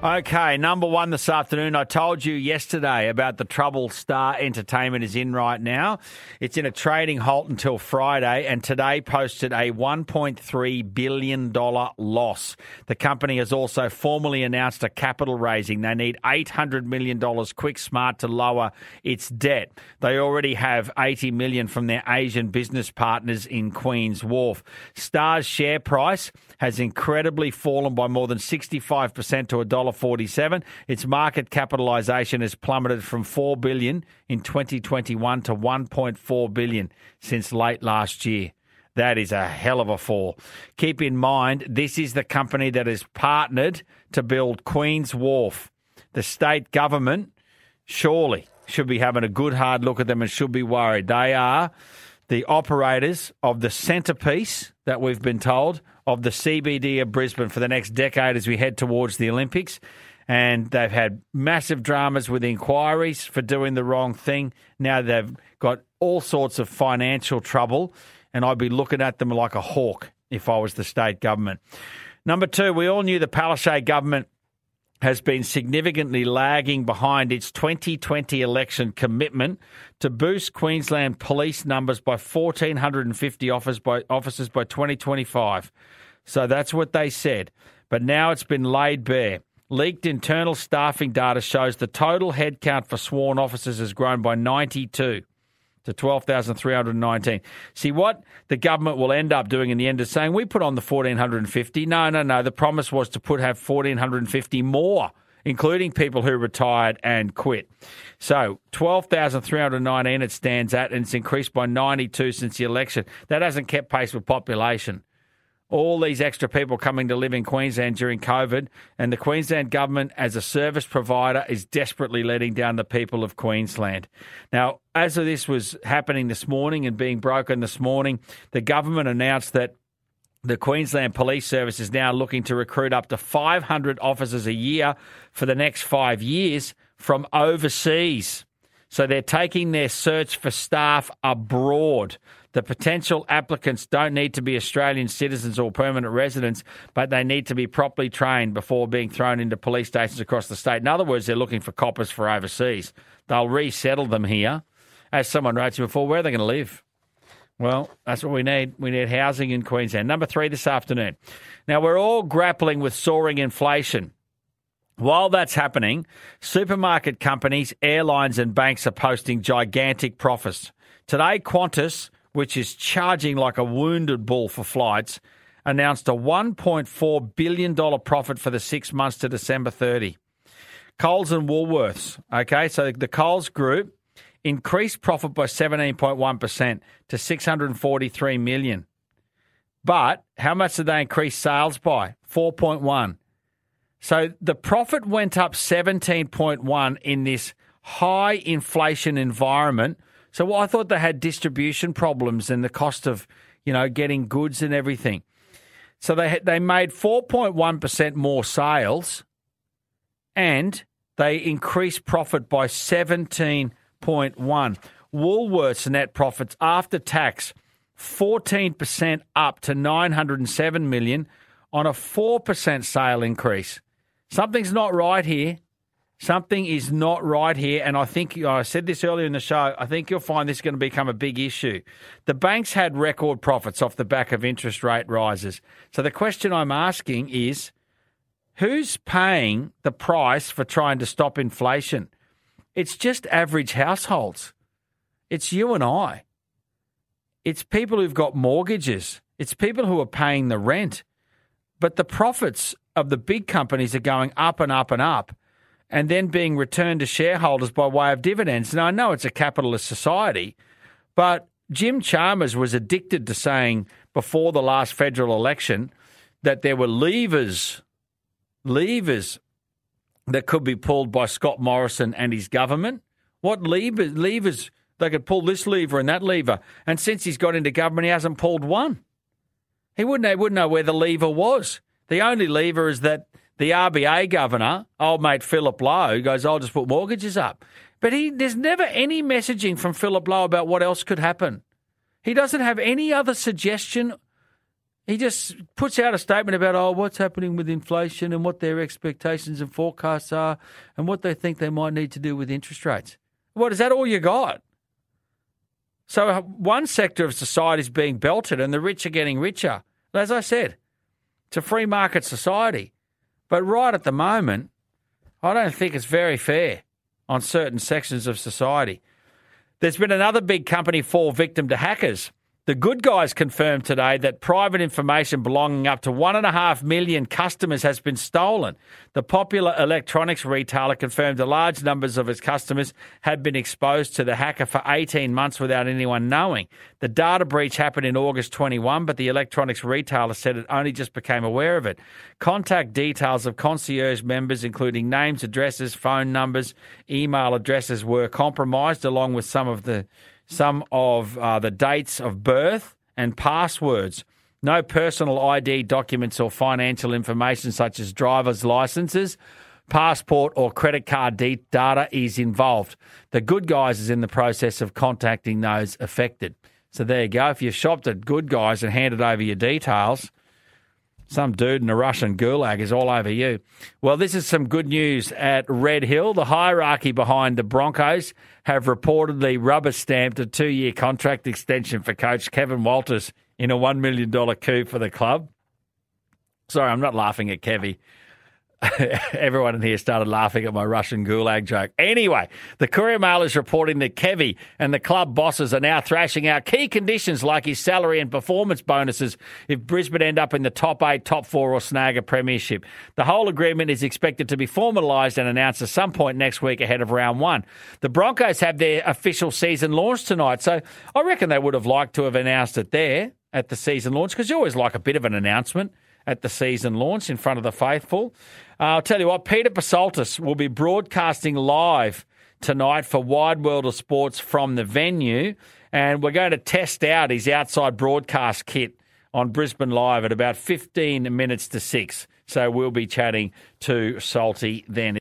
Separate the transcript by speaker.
Speaker 1: Okay, number one this afternoon. I told you yesterday about the trouble Star Entertainment is in right now. It's in a trading halt until Friday, and today posted a $1.3 billion loss. The company has also formally announced a capital raising. They need $800 million quick smart to lower its debt. They already have $80 million from their Asian business partners in Queen's Wharf. Star's share price has incredibly fallen by more than 65% to a dollar $1.47. Its market capitalisation has plummeted from 4 billion in 2021 to 1.4 billion since late last year. That is a hell of a fall. Keep in mind, this is the company that has partnered to build Queen's Wharf. The state government surely should be having a good hard look at them and should be worried. They are the operators of the centrepiece that we've been told of the CBD of Brisbane for the next decade as we head towards the Olympics. And they've had massive dramas with inquiries for doing the wrong thing. Now they've got all sorts of financial trouble, and I'd be looking at them like a hawk if I was the state government. Number two, we all knew the Palaszczuk government has been significantly lagging behind its 2020 election commitment to boost Queensland police numbers by 1,450 officers by, officers by 2025. So that's what they said. But now it's been laid bare. Leaked internal staffing data shows the total headcount for sworn officers has grown by 92 to 12,319. See what the government will end up doing in the end is saying we put on the 1,450. No, no, no. The promise was to put have 1,450 more, including people who retired and quit. So 12,319 it stands at, and it's increased by 92 since the election. That hasn't kept pace with population all these extra people coming to live in Queensland during COVID, and the Queensland government, as a service provider, is desperately letting down the people of Queensland. Now, as this was happening this morning and being broken this morning, the government announced that the Queensland Police Service is now looking to recruit up to 500 officers a year for the next five years from overseas. So they're taking their search for staff abroad. The potential applicants don't need to be Australian citizens or permanent residents, but they need to be properly trained before being thrown into police stations across the state. In other words, they're looking for coppers for overseas. They'll resettle them here. As someone wrote to before, where are they going to live? Well, that's what we need. We need housing in Queensland. Number three this afternoon. Now, we're all grappling with soaring inflation. While that's happening, supermarket companies, airlines, and banks are posting gigantic profits. Today, Qantas which is charging like a wounded bull for flights, announced a $1.4 billion profit for the six months to December 30. Coles and Woolworths, okay, so the Coles Group increased profit by 17.1% to 643 million. But how much did they increase sales by? 4.1. So the profit went up 17.1 in this high inflation environment so I thought they had distribution problems and the cost of, you know, getting goods and everything. So they they made 4.1% more sales and they increased profit by 17.1. Woolworths net profits after tax 14% up to 907 million on a 4% sale increase. Something's not right here. Something is not right here, and I think I said this earlier in the show. I think you'll find this is going to become a big issue. The banks had record profits off the back of interest rate rises. So the question I'm asking is who's paying the price for trying to stop inflation? It's just average households. It's you and I. It's people who've got mortgages. It's people who are paying the rent. But the profits of the big companies are going up and up and up and then being returned to shareholders by way of dividends. Now, I know it's a capitalist society, but Jim Chalmers was addicted to saying before the last federal election that there were levers, levers that could be pulled by Scott Morrison and his government. What levers? Levers they could pull this lever and that lever. And since he's got into government, he hasn't pulled one. He wouldn't, he wouldn't know where the lever was. The only lever is that the RBA governor, old mate Philip Lowe, goes, I'll just put mortgages up. But he, there's never any messaging from Philip Lowe about what else could happen. He doesn't have any other suggestion. He just puts out a statement about, oh, what's happening with inflation and what their expectations and forecasts are and what they think they might need to do with interest rates. What, is that all you got? So uh, one sector of society is being belted and the rich are getting richer. As I said, it's a free market society. But right at the moment, I don't think it's very fair on certain sections of society. There's been another big company fall victim to hackers. The good guys confirmed today that private information belonging up to 1.5 million customers has been stolen. The popular electronics retailer confirmed that large numbers of its customers had been exposed to the hacker for 18 months without anyone knowing. The data breach happened in August 21, but the electronics retailer said it only just became aware of it. Contact details of concierge members, including names, addresses, phone numbers, email addresses, were compromised, along with some of the some of uh, the dates of birth and passwords. No personal ID documents or financial information such as driver's licenses, passport, or credit card data is involved. The Good Guys is in the process of contacting those affected. So there you go. If you've shopped at Good Guys and handed over your details, some dude in a Russian gulag is all over you. Well, this is some good news at Red Hill. The hierarchy behind the Broncos have reportedly rubber stamped a two year contract extension for coach Kevin Walters in a $1 million coup for the club. Sorry, I'm not laughing at Kevy. Everyone in here started laughing at my Russian gulag joke. Anyway, the Courier Mail is reporting that Kevy and the club bosses are now thrashing out key conditions like his salary and performance bonuses if Brisbane end up in the top eight, top four, or snag a premiership. The whole agreement is expected to be formalised and announced at some point next week ahead of round one. The Broncos have their official season launch tonight, so I reckon they would have liked to have announced it there at the season launch because you always like a bit of an announcement at the season launch in front of the faithful. Uh, I'll tell you what, Peter Psaltis will be broadcasting live tonight for Wide World of Sports from the venue, and we're going to test out his outside broadcast kit on Brisbane Live at about 15 minutes to 6. So we'll be chatting to Salty then.